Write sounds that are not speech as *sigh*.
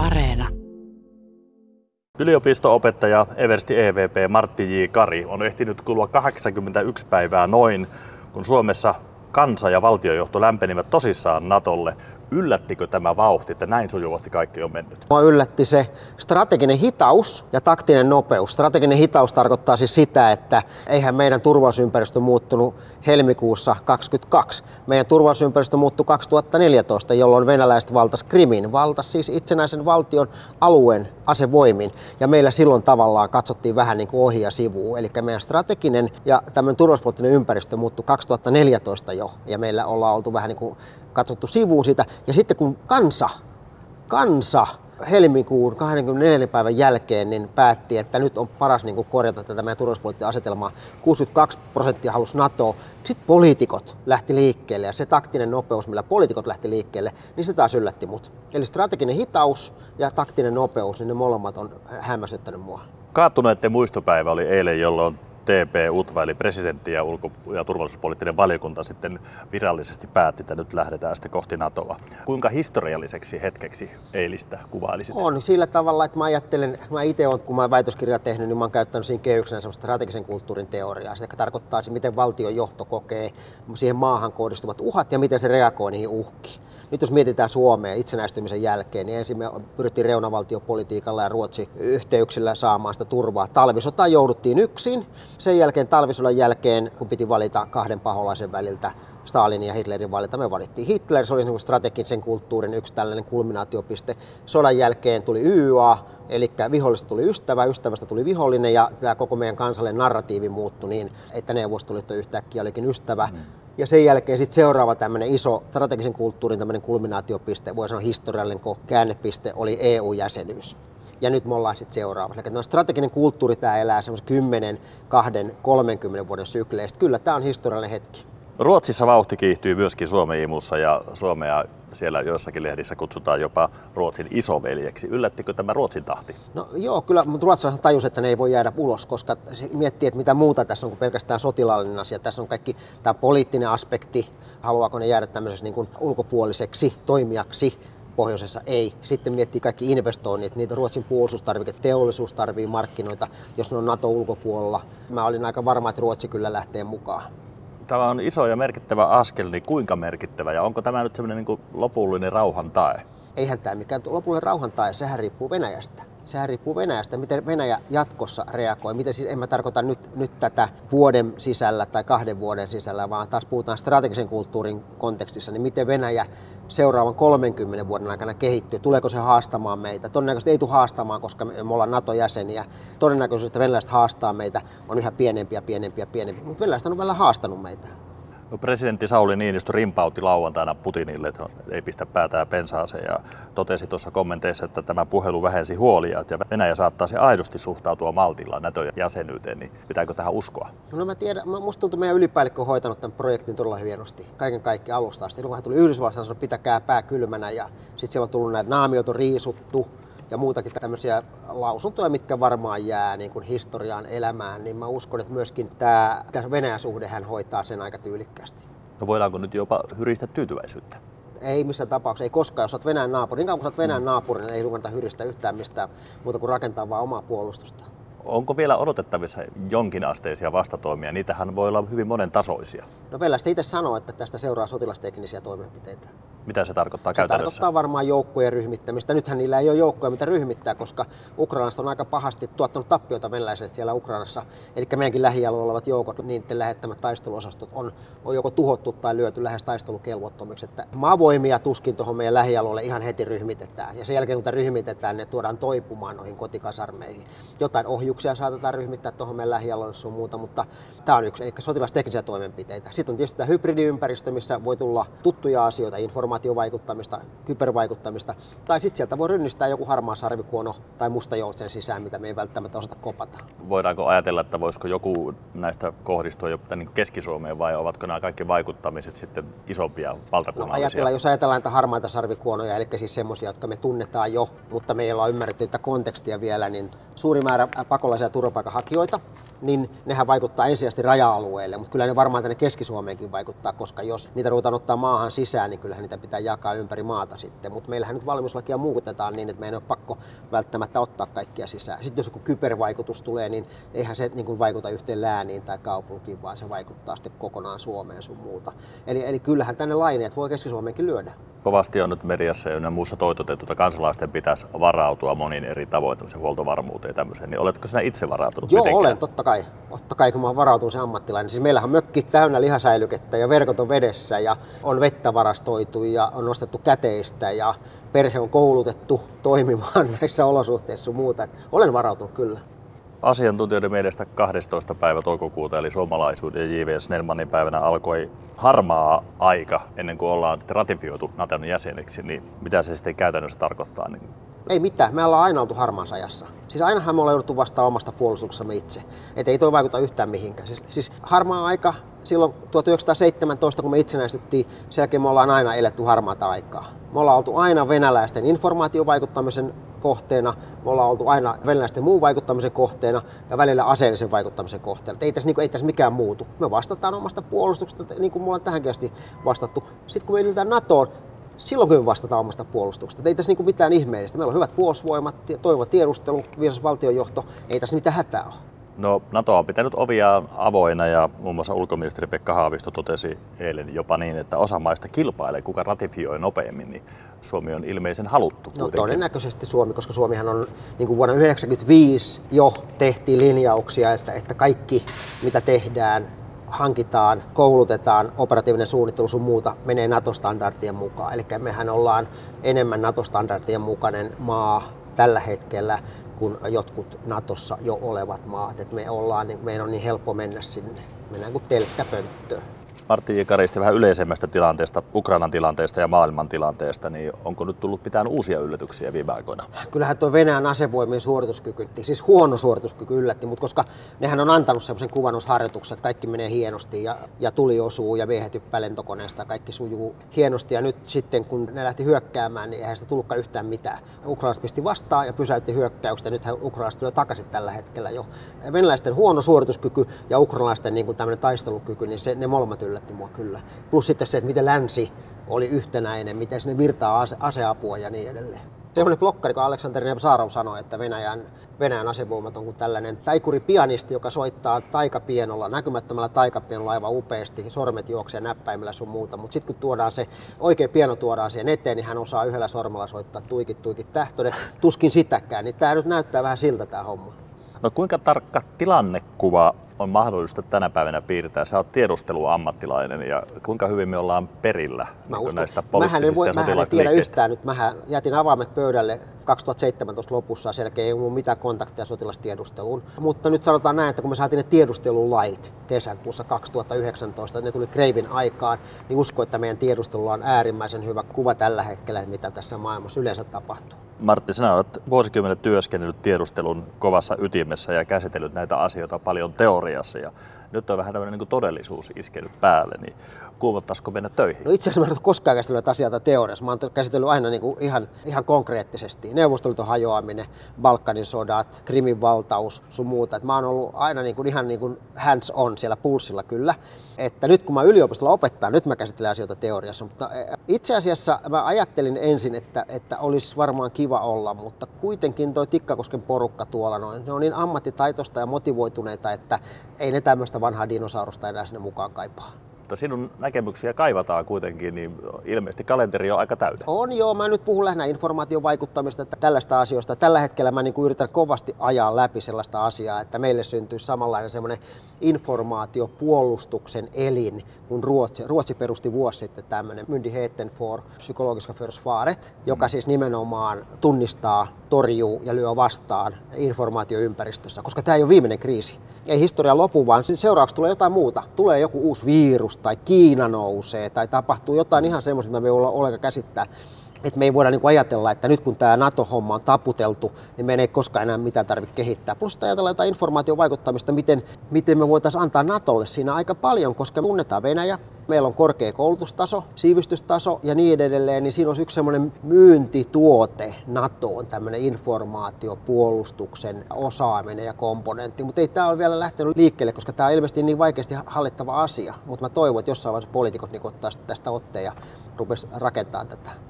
Areena. Yliopisto-opettaja Eversti EVP Martti J. Kari on ehtinyt kulua 81 päivää noin, kun Suomessa kansa ja valtiojohto lämpenivät tosissaan Natolle. Yllättikö tämä vauhti, että näin sujuvasti kaikki on mennyt? Mua yllätti se strateginen hitaus ja taktinen nopeus. Strateginen hitaus tarkoittaa siis sitä, että eihän meidän turvallisuusympäristö muuttunut helmikuussa 2022. Meidän turvallisuusympäristö muuttui 2014, jolloin venäläiset valtas Krimin, valtas siis itsenäisen valtion alueen asevoimin. Ja meillä silloin tavallaan katsottiin vähän niin kuin ohi ja sivuun. Eli meidän strateginen ja tämmöinen turvallisuuspoliittinen ympäristö muuttui 2014 jo. Ja meillä ollaan oltu vähän niin kuin katsottu sivuun sitä. Ja sitten kun kansa, kansa helmikuun 24. päivän jälkeen niin päätti, että nyt on paras niin korjata tätä meidän turvallisuuspoliittista asetelmaa. 62 prosenttia halusi NATO. Sitten poliitikot lähti liikkeelle ja se taktinen nopeus, millä poliitikot lähti liikkeelle, niin se taas yllätti mut. Eli strateginen hitaus ja taktinen nopeus, niin ne molemmat on hämmästyttänyt mua. Kaattuneiden muistopäivä oli eilen, jolloin TP-UTVA eli presidentti ja ulko- ja turvallisuuspoliittinen valiokunta sitten virallisesti päätti, että nyt lähdetään sitten kohti NATOa. Kuinka historialliseksi hetkeksi eilistä kuvailisit? On sillä tavalla, että mä ajattelen, mä itse olen, kun mä olen väitöskirjaa tehnyt, niin mä olen käyttänyt siinä kehyksenä semmoista strategisen kulttuurin teoriaa. Se tarkoittaa, miten valtion johto kokee siihen maahan kohdistuvat uhat ja miten se reagoi niihin uhkiin. Nyt jos mietitään Suomea itsenäistymisen jälkeen, niin ensin me pyrittiin reunavaltiopolitiikalla ja Ruotsi yhteyksillä saamaan sitä turvaa. Talvisotaan jouduttiin yksin. Sen jälkeen talvisodan jälkeen, kun piti valita kahden paholaisen väliltä, Stalinin ja Hitlerin valita. Me valittiin Hitler, se oli niin strategisen kulttuurin yksi tällainen kulminaatiopiste. Sodan jälkeen tuli YA, eli vihollista tuli ystävä, ystävästä tuli vihollinen ja tämä koko meidän kansallinen narratiivi muuttui niin, että Neuvostoliitto yhtäkkiä olikin ystävä. Mm. Ja sen jälkeen sitten seuraava tämmöinen iso strategisen kulttuurin tämmöinen kulminaatiopiste, voi sanoa historiallinen käännepiste, oli EU-jäsenyys. Ja nyt me ollaan sitten seuraavassa. Eli strateginen kulttuuri tämä elää semmoisen 10, 2, 30 vuoden sykleistä. Kyllä tämä on historiallinen hetki. Ruotsissa vauhti kiihtyy myöskin Suomen imussa ja Suomea siellä joissakin lehdissä kutsutaan jopa Ruotsin isoveljeksi. Yllättikö tämä Ruotsin tahti? No joo, kyllä, mutta ruotsalaiset tajus, että ne ei voi jäädä ulos, koska se miettii, että mitä muuta tässä on kuin pelkästään sotilaallinen asia. Tässä on kaikki tämä poliittinen aspekti, haluaako ne jäädä tämmöiseksi niin kuin ulkopuoliseksi toimijaksi pohjoisessa ei. Sitten miettii kaikki investoinnit, niitä Ruotsin puolustustarvike, teollisuus tarvii markkinoita, jos ne on NATO ulkopuolella. Mä olin aika varma, että Ruotsi kyllä lähtee mukaan tämä on iso ja merkittävä askel, niin kuinka merkittävä ja onko tämä nyt semmoinen niin lopullinen rauhan tae? Eihän tämä mikään lopullinen rauhan tae, sehän riippuu Venäjästä. Sehän riippuu Venäjästä, miten Venäjä jatkossa reagoi. Miten siis, en mä tarkoita nyt, nyt tätä vuoden sisällä tai kahden vuoden sisällä, vaan taas puhutaan strategisen kulttuurin kontekstissa, niin miten Venäjä seuraavan 30 vuoden aikana kehittyy. Tuleeko se haastamaan meitä? Todennäköisesti ei tule haastamaan, koska me ollaan NATO-jäseniä. Todennäköisesti, että venäläiset haastaa meitä on yhä pienempiä, pienempiä, pienempiä. Mutta venäläiset on vielä haastanut meitä. No, presidentti Sauli Niinistö rimpautti lauantaina Putinille, että ei pistä päätään pensaaseen ja totesi tuossa kommenteissa, että tämä puhelu vähensi huolia ja Venäjä se aidosti suhtautua maltilla NATO-jäsenyyteen, niin pitääkö tähän uskoa? No mä tiedän, musta tuntuu, että meidän ylipäällikkö on hoitanut tämän projektin todella hienosti, kaiken kaikkiaan alusta asti. Silloin kun hän tuli Yhdysvalloissa, hän sanoi, pitäkää pää kylmänä ja sitten siellä on tullut näitä naamiot on riisuttu, ja muutakin tämmöisiä lausuntoja, mitkä varmaan jää niin kuin historiaan elämään, niin mä uskon, että myöskin tämä, tämä Venäjän suhde hän hoitaa sen aika tyylikkäästi. No voidaanko nyt jopa hyristä tyytyväisyyttä? Ei missään tapauksessa, ei koskaan. Jos olet Venäjän naapuri, niin kauan kun olet Venäjän naapuri, niin ei ruveta hyristä yhtään mistään muuta kuin rakentaa vaan omaa puolustusta. Onko vielä odotettavissa jonkinasteisia vastatoimia? Niitähän voi olla hyvin monen tasoisia. No Venäjä itse sanoo, että tästä seuraa sotilasteknisiä toimenpiteitä. Mitä se tarkoittaa se käytännössä? Se tarkoittaa varmaan joukkojen ryhmittämistä. Nythän niillä ei ole joukkoja, mitä ryhmittää, koska Ukrainasta on aika pahasti tuottanut tappioita venäläiset siellä Ukrainassa. Eli meidänkin lähialueella olevat joukot, niiden lähettämät taisteluosastot on, on joko tuhottu tai lyöty lähes taistelukelvottomiksi. Että maavoimia tuskin tuohon meidän lähialueelle ihan heti ryhmitetään. Ja sen jälkeen kun ryhmitetään, ne tuodaan toipumaan noihin kotikasarmeihin. Jotain ohjuksia saatetaan ryhmittää tuohon meidän lähialueelle sun muuta, mutta tämä on yksi, eli sotilasteknisiä toimenpiteitä. Sitten on tietysti tämä hybridiympäristö, missä voi tulla tuttuja asioita, informaatiovaikuttamista, kybervaikuttamista, tai sitten sieltä voi rynnistää joku harmaa sarvikuono tai musta joutsen sisään, mitä me ei välttämättä osata kopata. Voidaanko ajatella, että voisiko joku näistä kohdistua jo niin Keski-Suomeen vai ovatko nämä kaikki vaikuttamiset sitten isompia valtakunnallisia? No ajatellaan, jos ajatellaan näitä harmaita sarvikuonoja, eli siis semmoisia, jotka me tunnetaan jo, mutta meillä on ymmärretty tätä kontekstia vielä, niin suuri määrä pakolaisia turvapaikanhakijoita, niin nehän vaikuttaa ensisijaisesti raja-alueelle, mutta kyllä ne varmaan tänne Keski-Suomeenkin vaikuttaa, koska jos niitä ruvetaan ottaa maahan sisään, niin kyllähän niitä pitää jakaa ympäri maata sitten. Mutta meillähän nyt valmiuslakia muutetaan niin, että meidän ei ole pakko välttämättä ottaa kaikkia sisään. Sitten jos joku kybervaikutus tulee, niin eihän se niin kuin vaikuta yhteen lääniin tai kaupunkiin, vaan se vaikuttaa sitten kokonaan Suomeen sun muuta. Eli, eli kyllähän tänne laineet voi Keski-Suomeenkin lyödä. Kovasti on nyt mediassa ja muussa toitotettu, että kansalaisten pitäisi varautua moniin eri tavoin huoltovarmuuteen ja tämmöiseen. Niin oletko sinä itse varautunut Joo, mitenkään? olen, totta kai. Totta kai, kun mä oon varautunut se ammattilainen. Siis meillähän on mökki täynnä lihasäilykettä ja verkot on vedessä ja on vettä varastoitu ja on nostettu käteistä ja perhe on koulutettu toimimaan *laughs* näissä olosuhteissa sun muuta. Et olen varautunut kyllä. Asiantuntijoiden mielestä 12. päivä toukokuuta eli suomalaisuuden ja J.V. Snellmanin päivänä alkoi harmaa aika ennen kuin ollaan ratifioitu Naton jäseneksi, niin mitä se sitten käytännössä tarkoittaa? Niin ei mitään, me ollaan aina oltu harmaassa ajassa. Siis ainahan me ollaan jouduttu vastaan omasta puolustuksemme itse. Et ei toi vaikuta yhtään mihinkään. Siis, siis harmaa aika silloin 1917, kun me itsenäistyttiin, sen jälkeen me ollaan aina eletty harmaata aikaa. Me ollaan oltu aina venäläisten informaatiovaikuttamisen kohteena, me ollaan oltu aina venäläisten muun vaikuttamisen kohteena ja välillä aseellisen vaikuttamisen kohteena. ei tässä, niin kuin, ei tässä mikään muutu. Me vastataan omasta puolustuksesta, niin kuin me ollaan tähänkin asti vastattu. Sitten kun me ylitään NATOon, silloin kun me vastataan omasta puolustuksesta. Ei tässä niin mitään ihmeellistä. Meillä on hyvät puolustusvoimat, toivo tiedustelu, viisas valtionjohto. Ei tässä mitään hätää ole. No NATO on pitänyt ovia avoina ja muun muassa ulkoministeri Pekka Haavisto totesi eilen jopa niin, että osa maista kilpailee, kuka ratifioi nopeammin, niin Suomi on ilmeisen haluttu. No todennäköisesti Suomi, koska Suomihan on niin kuin vuonna 1995 jo tehtiin linjauksia, että, että kaikki mitä tehdään hankitaan, koulutetaan, operatiivinen suunnittelu sun muuta menee NATO-standardien mukaan. Eli mehän ollaan enemmän NATO-standardien mukainen maa tällä hetkellä kuin jotkut Natossa jo olevat maat. Et me ollaan, niin meidän on niin helppo mennä sinne. Mennään kuin telkkäpönttöön. Martti Jekaristi vähän yleisemmästä tilanteesta, Ukrainan tilanteesta ja maailman tilanteesta, niin onko nyt tullut pitää uusia yllätyksiä viime aikoina? Kyllähän tuo Venäjän asevoimien suorituskyky, siis huono suorituskyky yllätti, mutta koska nehän on antanut semmoisen kuvannusharjoituksen, että kaikki menee hienosti ja, ja tuli osuu ja miehet hyppää lentokoneesta kaikki sujuu hienosti. Ja nyt sitten kun ne lähti hyökkäämään, niin eihän sitä tullutkaan yhtään mitään. Ukrainalaiset pisti vastaan ja pysäytti hyökkäykset ja nythän ukrainalaiset tulee takaisin tällä hetkellä jo. Venäläisten huono suorituskyky ja ukrainalaisten niin kuin tämmöinen taistelukyky, niin se, ne molemmat yllätti yllätti mua kyllä. Plus sitten se, että miten länsi oli yhtenäinen, miten sinne virtaa ase- aseapua ja niin edelleen. Semmoinen blokkari, kun Aleksander Nevsarov sanoi, että Venäjän, Venäjän asevoimat on kuin tällainen taikuri-pianisti, joka soittaa taikapienolla, näkymättömällä taikapienolla aivan upeasti, sormet juoksee näppäimellä sun muuta. Mutta sitten kun tuodaan se, oikein pieno tuodaan siihen eteen, niin hän osaa yhdellä sormella soittaa tuikit, tuikit, tähtönet, tuskin sitäkään. Niin tämä nyt näyttää vähän siltä tämä homma. No kuinka tarkka tilannekuva on mahdollista tänä päivänä piirtää? Sä oot tiedusteluammattilainen ja kuinka hyvin me ollaan perillä mä niin näistä poliittisista voi, ja Mähän en tiedä yhtään nyt. Mähän jätin avaimet pöydälle 2017 lopussa, sen jälkeen ei ollut mitään kontakteja sotilastiedusteluun. Mutta nyt sanotaan näin, että kun me saatiin ne tiedustelulait kesäkuussa 2019, ne tuli Kreivin aikaan, niin usko, että meidän tiedustelulla on äärimmäisen hyvä kuva tällä hetkellä, mitä tässä maailmassa yleensä tapahtuu. Martti, sinä olet vuosikymmenet työskennellyt tiedustelun kovassa ytimessä ja käsitellyt näitä asioita paljon teoriassa. Ja nyt on vähän tämmöinen niin todellisuus iskenyt päälle, niin kuumottaisiko mennä töihin? No itse asiassa mä en ole koskaan käsitellyt asiaa teoriassa. Mä oon käsitellyt aina niin kuin ihan, ihan konkreettisesti. Neuvostoliiton hajoaminen, Balkanin sodat, Krimin valtaus, sun muuta. Et mä oon ollut aina niin kuin, ihan niin kuin hands on siellä pulssilla kyllä. Että nyt kun mä yliopistolla opettaa, nyt mä käsittelen asioita teoriassa. Mutta itse asiassa mä ajattelin ensin, että, että olisi varmaan kiva olla, mutta kuitenkin toi Tikkakosken porukka tuolla, noin, ne on niin ammattitaitoista ja motivoituneita, että ei ne tämmöistä vanhaa dinosaurusta enää sinne mukaan kaipaa mutta sinun näkemyksiä kaivataan kuitenkin, niin ilmeisesti kalenteri on aika täynnä. On joo, mä nyt puhun lähinnä informaation vaikuttamista, että tällaista asioista. Tällä hetkellä mä niin kuin yritän kovasti ajaa läpi sellaista asiaa, että meille syntyy samanlainen semmoinen informaatiopuolustuksen elin, kun Ruotsi, Ruotsi perusti vuosi sitten tämmöinen Myndigheten for psykologiska försvaret, joka mm. siis nimenomaan tunnistaa, torjuu ja lyö vastaan informaatioympäristössä, koska tämä ei ole viimeinen kriisi ei historia lopu, vaan seuraavaksi tulee jotain muuta. Tulee joku uusi virus tai Kiina nousee tai tapahtuu jotain ihan semmoista, mitä me ei olla ollenkaan käsittää. Että me ei voida niin ajatella, että nyt kun tämä NATO-homma on taputeltu, niin me ei koskaan enää mitään tarvitse kehittää. Plus ajatella jotain informaatiovaikuttamista, miten, miten me voitaisiin antaa NATOlle siinä aika paljon, koska tunnetaan Venäjä, meillä on korkea koulutustaso, siivistystaso ja niin edelleen, niin siinä olisi yksi semmoinen myyntituote NATOon, tämmöinen informaatio, puolustuksen osaaminen ja komponentti. Mutta ei tämä ole vielä lähtenyt liikkeelle, koska tämä on ilmeisesti niin vaikeasti hallittava asia. Mutta mä toivon, että jossain vaiheessa poliitikot niin ottaa tästä otteen ja rupesi rakentamaan tätä.